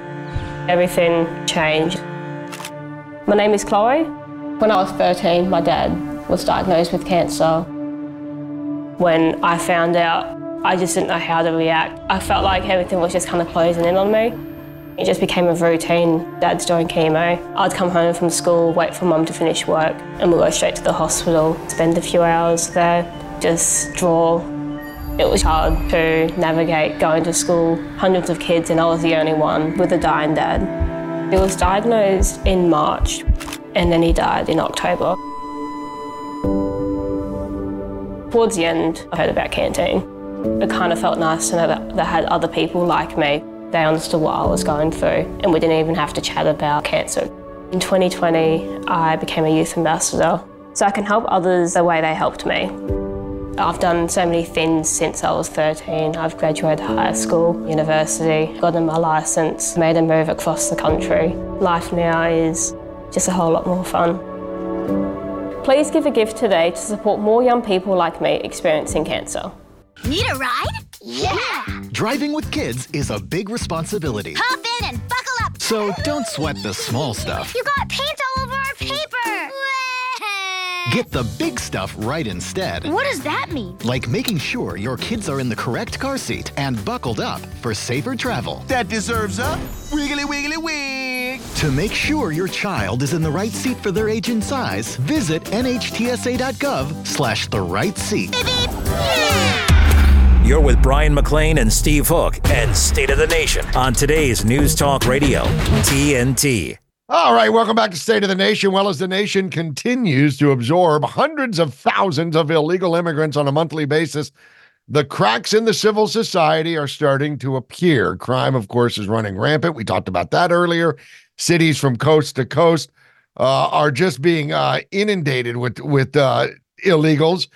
Everything changed. My name is Chloe. When I was 13, my dad was diagnosed with cancer. When I found out I just didn't know how to react. I felt like everything was just kind of closing in on me. It just became a routine. Dad's doing chemo. I'd come home from school, wait for mum to finish work, and we'll go straight to the hospital, spend a few hours there, just draw. It was hard to navigate going to school, hundreds of kids, and I was the only one with a dying dad. He was diagnosed in March, and then he died in October. Towards the end, I heard about Canteen. It kind of felt nice to know that they had other people like me. They understood what I was going through, and we didn't even have to chat about cancer. In 2020, I became a youth ambassador, so I can help others the way they helped me. I've done so many things since I was 13. I've graduated high school, university, gotten my license, made a move across the country. Life now is just a whole lot more fun. Please give a gift today to support more young people like me experiencing cancer. Need a ride? Yeah! Driving with kids is a big responsibility. Hop in and buckle up! So don't sweat the small stuff. You got paint all over our paper! [LAUGHS] Get the big stuff right instead. What does that mean? Like making sure your kids are in the correct car seat and buckled up for safer travel. That deserves a wiggly wiggly wig. To make sure your child is in the right seat for their age and size, visit nhtsa.gov slash the right seat. Beep, beep. Yeah! You're with Brian McLean and Steve Hook and State of the Nation on today's News Talk Radio, TNT. All right, welcome back to State of the Nation. Well, as the nation continues to absorb hundreds of thousands of illegal immigrants on a monthly basis, the cracks in the civil society are starting to appear. Crime, of course, is running rampant. We talked about that earlier. Cities from coast to coast uh, are just being uh, inundated with with uh, illegals.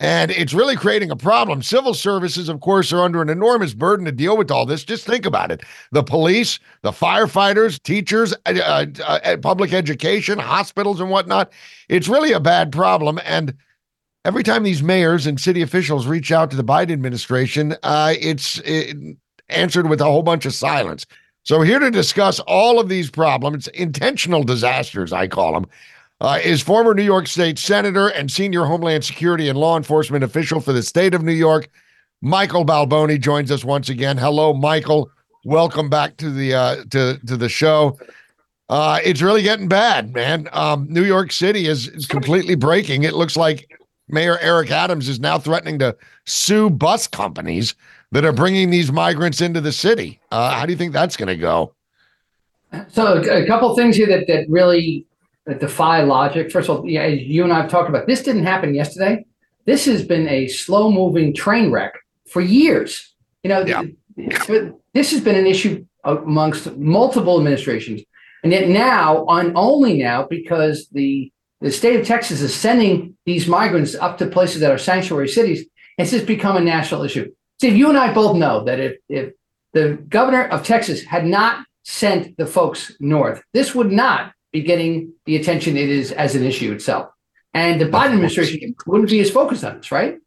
And it's really creating a problem. Civil services, of course, are under an enormous burden to deal with all this. Just think about it the police, the firefighters, teachers, uh, uh, uh, public education, hospitals, and whatnot. It's really a bad problem. And every time these mayors and city officials reach out to the Biden administration, uh, it's it, answered with a whole bunch of silence. So, here to discuss all of these problems, intentional disasters, I call them uh, is former New York State Senator and senior Homeland Security and law enforcement official for the state of New York. Michael Balboni joins us once again. Hello, Michael. Welcome back to the uh, to to the show. Uh, it's really getting bad, man. Um, New York City is, is completely breaking. It looks like Mayor Eric Adams is now threatening to sue bus companies that are bringing these migrants into the city. Uh, how do you think that's going to go? So, a couple things here that that really that defy logic. First of all, yeah, you and I have talked about this didn't happen yesterday. This has been a slow moving train wreck for years. You know, yeah. this has been an issue amongst multiple administrations. And yet now, on only now, because the the state of Texas is sending these migrants up to places that are sanctuary cities, it's just become a national issue. Steve, you and I both know that if if the governor of Texas had not sent the folks north, this would not be getting the attention it is as an issue itself. And the Biden administration wouldn't be as focused on this, right?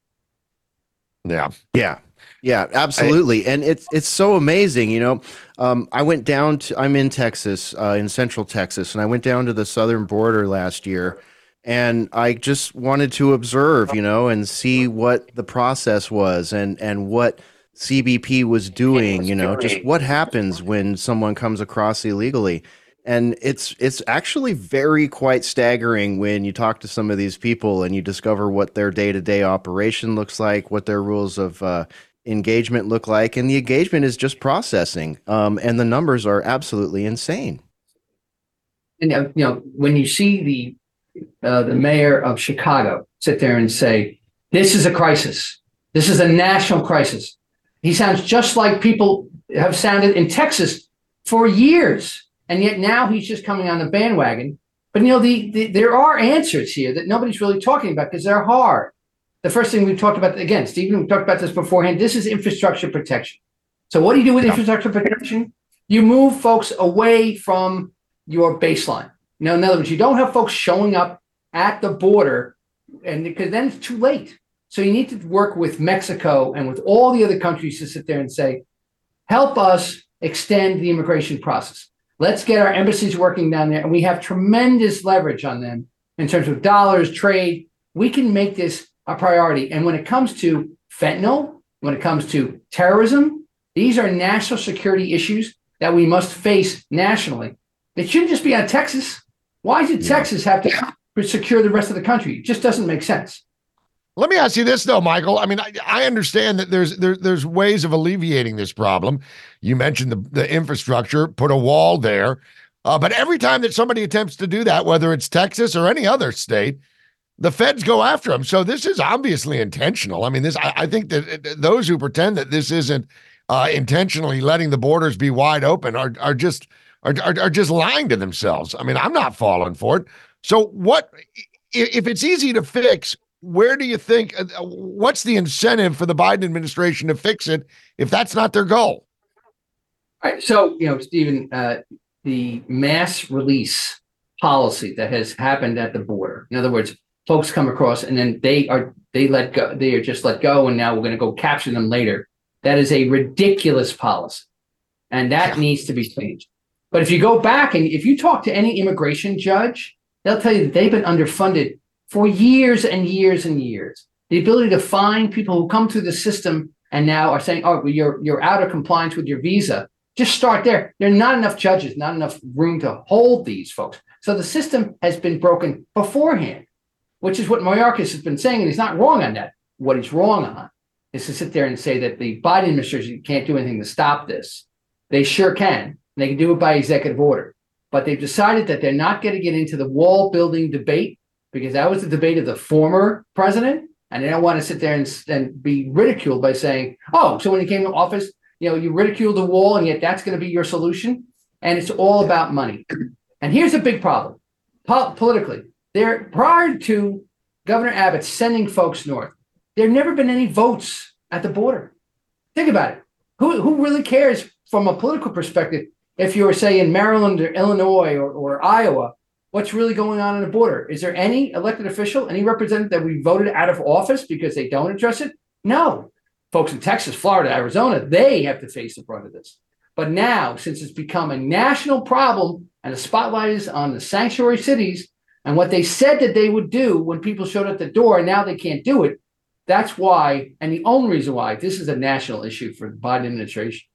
Yeah. Yeah. Yeah, absolutely. I, and it's it's so amazing, you know. Um, I went down to I'm in Texas, uh, in central Texas, and I went down to the southern border last year and I just wanted to observe, you know, and see what the process was and and what CBP was doing, you know, just what happens when someone comes across illegally and it's it's actually very quite staggering when you talk to some of these people and you discover what their day-to-day operation looks like what their rules of uh, engagement look like and the engagement is just processing um, and the numbers are absolutely insane. And uh, you know when you see the uh, the mayor of chicago sit there and say this is a crisis. This is a national crisis. He sounds just like people have sounded in texas for years and yet now he's just coming on the bandwagon. But you know, the, the there are answers here that nobody's really talking about because they're hard. The first thing we've talked about again, Stephen, we talked about this beforehand. This is infrastructure protection. So what do you do with infrastructure protection? You move folks away from your baseline. Now, in other words, you don't have folks showing up at the border, and because then it's too late. So you need to work with Mexico and with all the other countries to sit there and say, help us extend the immigration process. Let's get our embassies working down there. And we have tremendous leverage on them in terms of dollars, trade. We can make this a priority. And when it comes to fentanyl, when it comes to terrorism, these are national security issues that we must face nationally. It shouldn't just be on Texas. Why does yeah. Texas have to secure the rest of the country? It just doesn't make sense. Let me ask you this though, Michael. I mean, I, I understand that there's there, there's ways of alleviating this problem. You mentioned the, the infrastructure, put a wall there. Uh, but every time that somebody attempts to do that, whether it's Texas or any other state, the feds go after them. So this is obviously intentional. I mean, this I, I think that those who pretend that this isn't uh, intentionally letting the borders be wide open are are just are, are, are just lying to themselves. I mean, I'm not falling for it. So what if it's easy to fix? Where do you think uh, what's the incentive for the Biden administration to fix it if that's not their goal? All right. So, you know, Stephen, uh, the mass release policy that has happened at the border. In other words, folks come across and then they are they let go, they are just let go, and now we're going to go capture them later. That is a ridiculous policy. And that needs to be changed. But if you go back and if you talk to any immigration judge, they'll tell you that they've been underfunded for years and years and years. The ability to find people who come through the system and now are saying, "Oh, you're you're out of compliance with your visa." Just start there. There are not enough judges, not enough room to hold these folks. So the system has been broken beforehand, which is what Mayorkas has been saying, and he's not wrong on that. What he's wrong on is to sit there and say that the Biden administration can't do anything to stop this. They sure can. They can do it by executive order. But they've decided that they're not going to get into the wall building debate because that was the debate of the former president. And they don't want to sit there and, and be ridiculed by saying, oh, so when he came to office, you know, you ridiculed the wall and yet that's going to be your solution. And it's all about money. And here's a big problem po- politically. There, prior to Governor Abbott sending folks north, there have never been any votes at the border. Think about it. Who, who really cares from a political perspective if you're, say, in Maryland or Illinois or, or Iowa, what's really going on on the border? Is there any elected official, any representative that we voted out of office because they don't address it? No. Folks in Texas, Florida, Arizona, they have to face the brunt of this. But now, since it's become a national problem and the spotlight is on the sanctuary cities and what they said that they would do when people showed up at the door, and now they can't do it, that's why, and the only reason why this is a national issue for the Biden administration.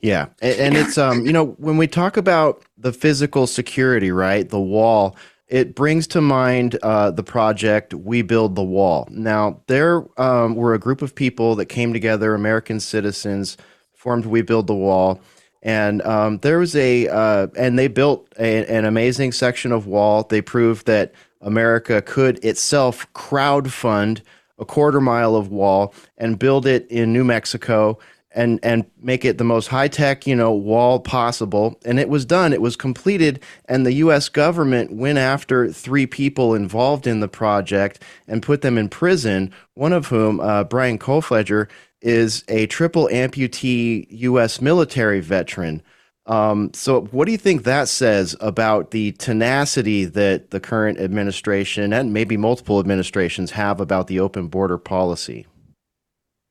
Yeah, and, it's um, you know, when we talk about the physical security, right, the wall, it brings to mind uh, the project We Build the Wall. Now, there um, were a group of people that came together, American citizens, formed We Build the Wall, and um, there was a uh, and they built a, an amazing section of wall. They proved that America could itself crowd fund a quarter mile of wall and build it in New Mexico and and make it the most high tech you know wall possible. And it was done. It was completed, and the U.S. government went after three people involved in the project and put them in prison. One of whom, uh, Brian Kolfage, is a triple amputee U.S. military veteran. Um, so, what do you think that says about the tenacity that the current administration and maybe multiple administrations have about the open border policy?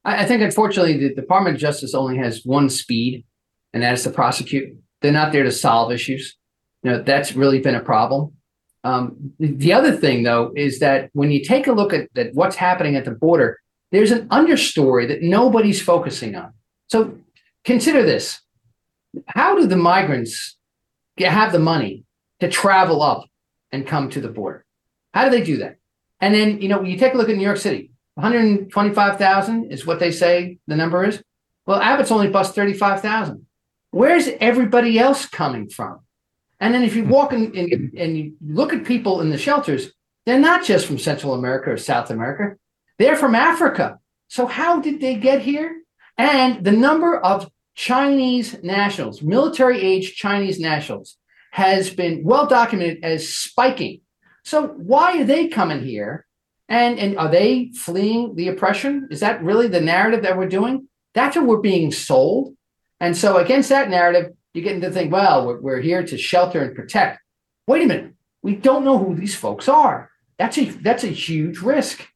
I, I think, unfortunately, the Department of Justice only has one speed, and that is to prosecute. They're not there to solve issues. You know, that's really been a problem. Um, the other thing, though, is that when you take a look at, at what's happening at the border, there's an understory that nobody's focusing on. So consider this how do the migrants get, have the money to travel up and come to the border? How do they do that? And then, you know, you take a look at New York City, 125,000 is what they say the number is. Well, Abbott's only bust 35,000. Where's everybody else coming from? And then if you walk in, in, and you look at people in the shelters, they're not just from Central America or South America. They're from Africa. So how did they get here? And the number of Chinese nationals, military age Chinese nationals, has been well documented as spiking. So why are they coming here? And, and are they fleeing the oppression? Is that really the narrative that we're doing? That's what we're being sold. And so against that narrative, you get into think, well, we're, we're here to shelter and protect. Wait a minute. We don't know who these folks are. That's a that's a huge risk.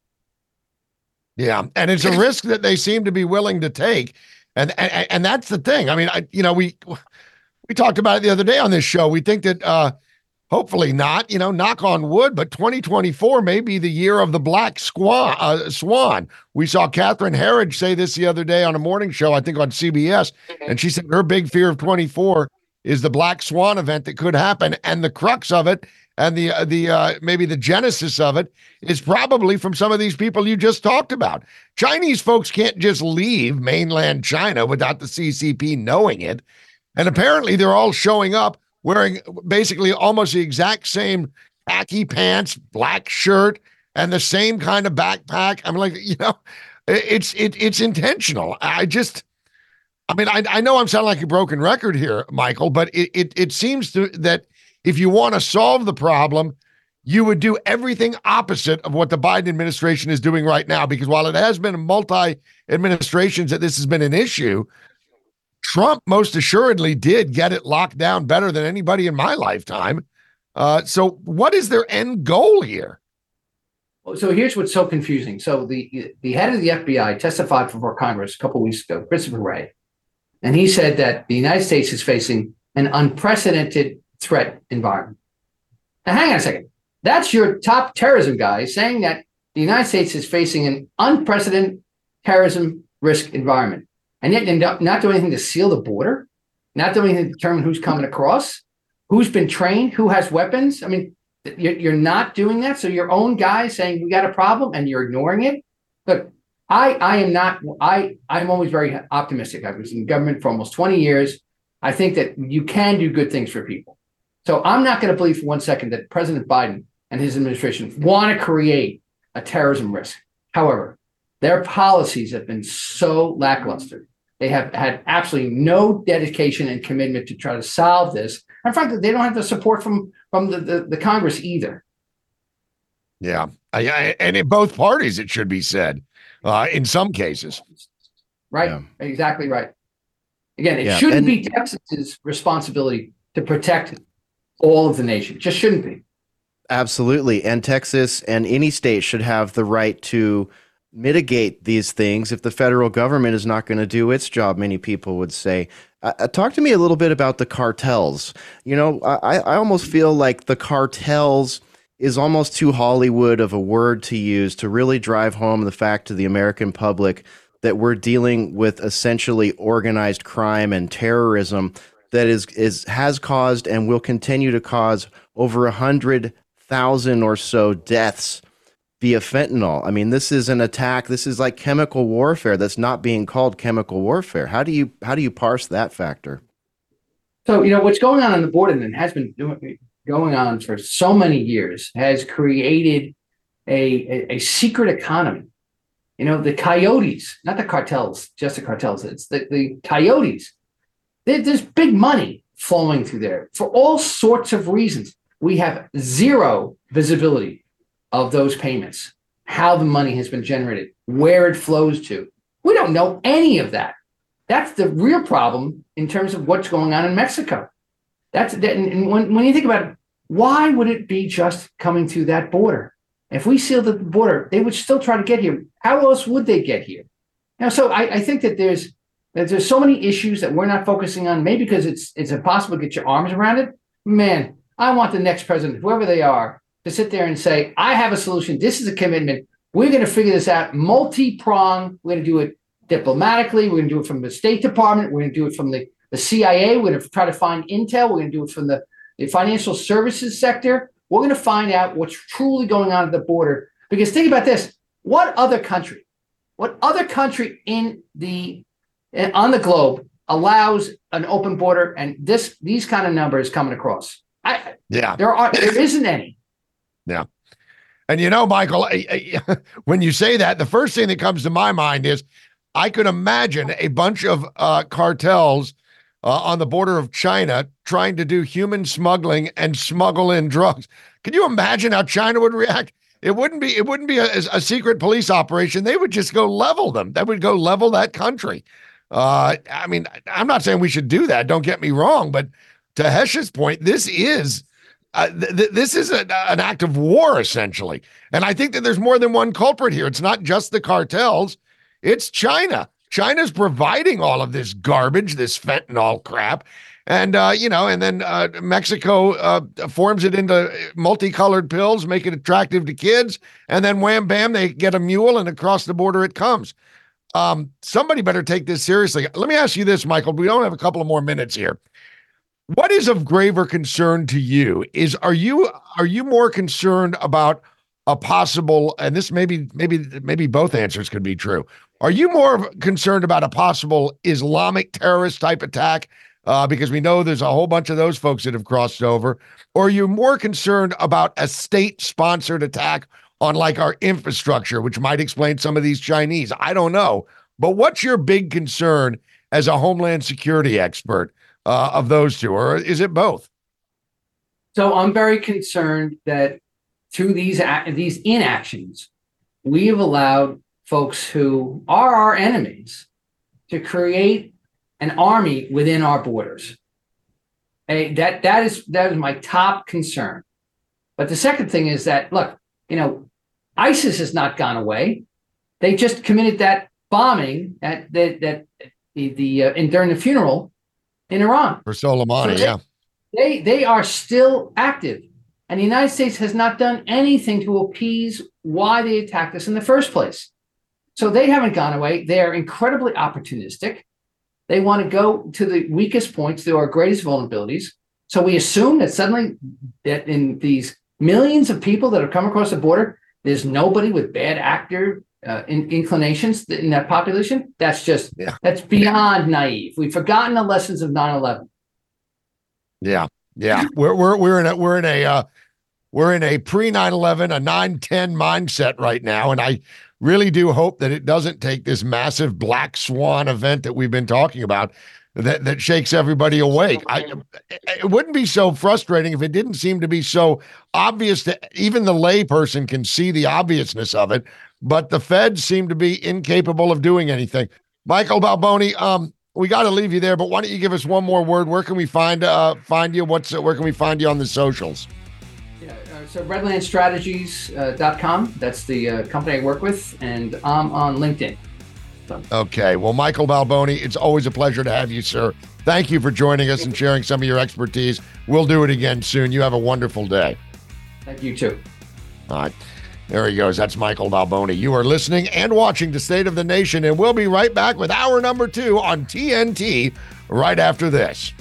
Yeah, and it's a risk that they seem to be willing to take, and and, and that's the thing. I mean, I you know we we talked about it the other day on this show. We think that uh hopefully not, you know, knock on wood, but 2024 may be the year of the black swan. Uh, swan. We saw Catherine Herridge say this the other day on a morning show, I think on CBS, and she said her big fear of 24 is the black swan event that could happen, and the crux of it and the uh, the uh, maybe the genesis of it is probably from some of these people you just talked about. Chinese folks can't just leave mainland China without the CCP knowing it, and apparently they're all showing up wearing basically almost the exact same khaki pants, black shirt, and the same kind of backpack. I'm like, you know, it's it, it's intentional. I just. I mean, I, I know I'm sounding like a broken record here, Michael, but it, it, it seems to that if you want to solve the problem, you would do everything opposite of what the Biden administration is doing right now. Because while it has been multi administrations that this has been an issue, Trump most assuredly did get it locked down better than anybody in my lifetime. Uh, so, what is their end goal here? So here's what's so confusing. So the the head of the FBI testified before Congress a couple weeks ago, Christopher Wray, and he said that the United States is facing an unprecedented threat environment. Now, hang on a second. That's your top terrorism guy saying that the United States is facing an unprecedented terrorism risk environment. And yet, you're not doing anything to seal the border, not doing anything to determine who's coming across, who's been trained, who has weapons. I mean, you're not doing that. So, your own guy saying we got a problem and you're ignoring it. Look, I I am not I I'm always very optimistic. I was in government for almost 20 years. I think that you can do good things for people. So I'm not going to believe for one second that President Biden and his administration want to create a terrorism risk. However, their policies have been so lackluster. They have had absolutely no dedication and commitment to try to solve this. And frankly, they don't have the support from from the, the, the Congress either. Yeah. I, I, and in both parties, it should be said, uh, in some cases. Right. Yeah. Exactly right. Again, it Yeah, shouldn't and- be Texas's responsibility to protect all of the nation. It just shouldn't be. Absolutely. And Texas and any state should have the right to mitigate these things if the federal government is not going to do its job, many people would say. Uh, uh, talk to me a little bit about the cartels. You know, I, I almost feel like the cartels is almost too Hollywood of a word to use to really drive home the fact to the American public that we're dealing with essentially organized crime and terrorism that is is has caused and will continue to cause over a hundred thousand or so deaths via fentanyl. I mean, this is an attack. This is like chemical warfare that's not being called chemical warfare. How do you how do you parse that factor? So, you know, what's going on on the border and has been doing, going on for so many years has created a, a, a secret economy. You know, the coyotes, not the cartels, just the cartels, it's the, the coyotes. There, there's big money flowing through there for all sorts of reasons. We have zero visibility of those payments, how the money has been generated, where it flows to. We don't know any of that. That's the real problem in terms of what's going on in Mexico. That's that, and when, when you think about it, why would it be just coming through that border? If we sealed the border, they would still try to get here. How else would they get here? Now, so I, I think that there's that there's so many issues that we're not focusing on, maybe because it's it's impossible to get your arms around it. Man, I want the next president, whoever they are, to sit there and say, I have a solution. This is a commitment. We're going to figure this out multi-pronged. We're going to do it diplomatically. We're going to do it from the State Department. We're going to do it from the, the CIA. We're going to try to find intel. We're going to do it from the, the financial services sector. We're going to find out what's truly going on at the border. Because think about this: what other country, what other country in the eh, on the globe allows an open border and this these kind of numbers coming across? I, Yeah. there are there isn't any. Yeah. And you know, Michael, [LAUGHS] when you say that, the first thing that comes to my mind is I could imagine a bunch of uh, cartels uh, on the border of China trying to do human smuggling and smuggle in drugs. Can you imagine how China would react? It wouldn't be. It wouldn't be a, a secret police operation. They would just go level them. That would go level that country. Uh, I mean, I'm not saying we should do that. Don't get me wrong, but to Hesh's point, this is uh, th- th- this is a, an act of war essentially, and I think that there's more than one culprit here. It's not just the cartels; it's China. China's providing all of this garbage, this fentanyl crap, and uh, you know, and then uh, Mexico uh, forms it into multicolored pills, make it attractive to kids, and then wham bam, they get a mule, and across the border it comes. Um, somebody better take this seriously. Let me ask you this, Michael. We don't have a couple of more minutes here. What is of graver concern to you? Is are you are you more concerned about a possible and this maybe maybe maybe both answers could be true. Are you more concerned about a possible Islamic terrorist type attack? Uh, because we know there's a whole bunch of those folks that have crossed over, or are you more concerned about a state-sponsored attack on like our infrastructure, which might explain some of these Chinese? I don't know, but what's your big concern as a homeland security expert uh, of those two, or is it both? So I'm very concerned that through these these inactions, we have allowed folks who are our enemies to create an army within our borders. Hey, that that is that is my top concern. But the second thing is that look, you know, ISIS has not gone away. They just committed that bombing at that that the the uh, in, during the funeral in Iran. For Soleimani, So they- yeah. They they are still active, and the United States has not done anything to appease why they attacked us in the first place. So they haven't gone away. They are incredibly opportunistic. They want to go to the weakest points, to our greatest vulnerabilities. So we assume that suddenly that in these millions of people that have come across the border, there's nobody with bad actor uh, in, inclinations in that population, that's just Yeah. that's beyond naive. We've forgotten the lessons of 9/11. Yeah, yeah. We're we're we're in a we're in a uh, we're in a pre 9/11 a 9/10 mindset right now, and I really do hope that it doesn't take this massive black swan event that we've been talking about that that shakes everybody awake. I it wouldn't be so frustrating if it didn't seem to be so obvious that even the layperson can see the obviousness of it, but the feds seem to be incapable of doing anything. Michael Balboni, um, we got to leave you there, but why don't you give us one more word? Where can we find uh find you? What's where can we find you on the socials? Yeah, uh, so redlandstrategies.com. That's the uh, company I work with, and I'm on LinkedIn. Okay. Well, Michael Balboni, it's always a pleasure to have you, sir. Thank you for joining us and sharing some of your expertise. We'll do it again soon. You have a wonderful day. Thank you too. All right. There he goes. That's Michael Balboni. You are listening and watching the State of the Nation, and we'll be right back with hour number two on TNT right after this.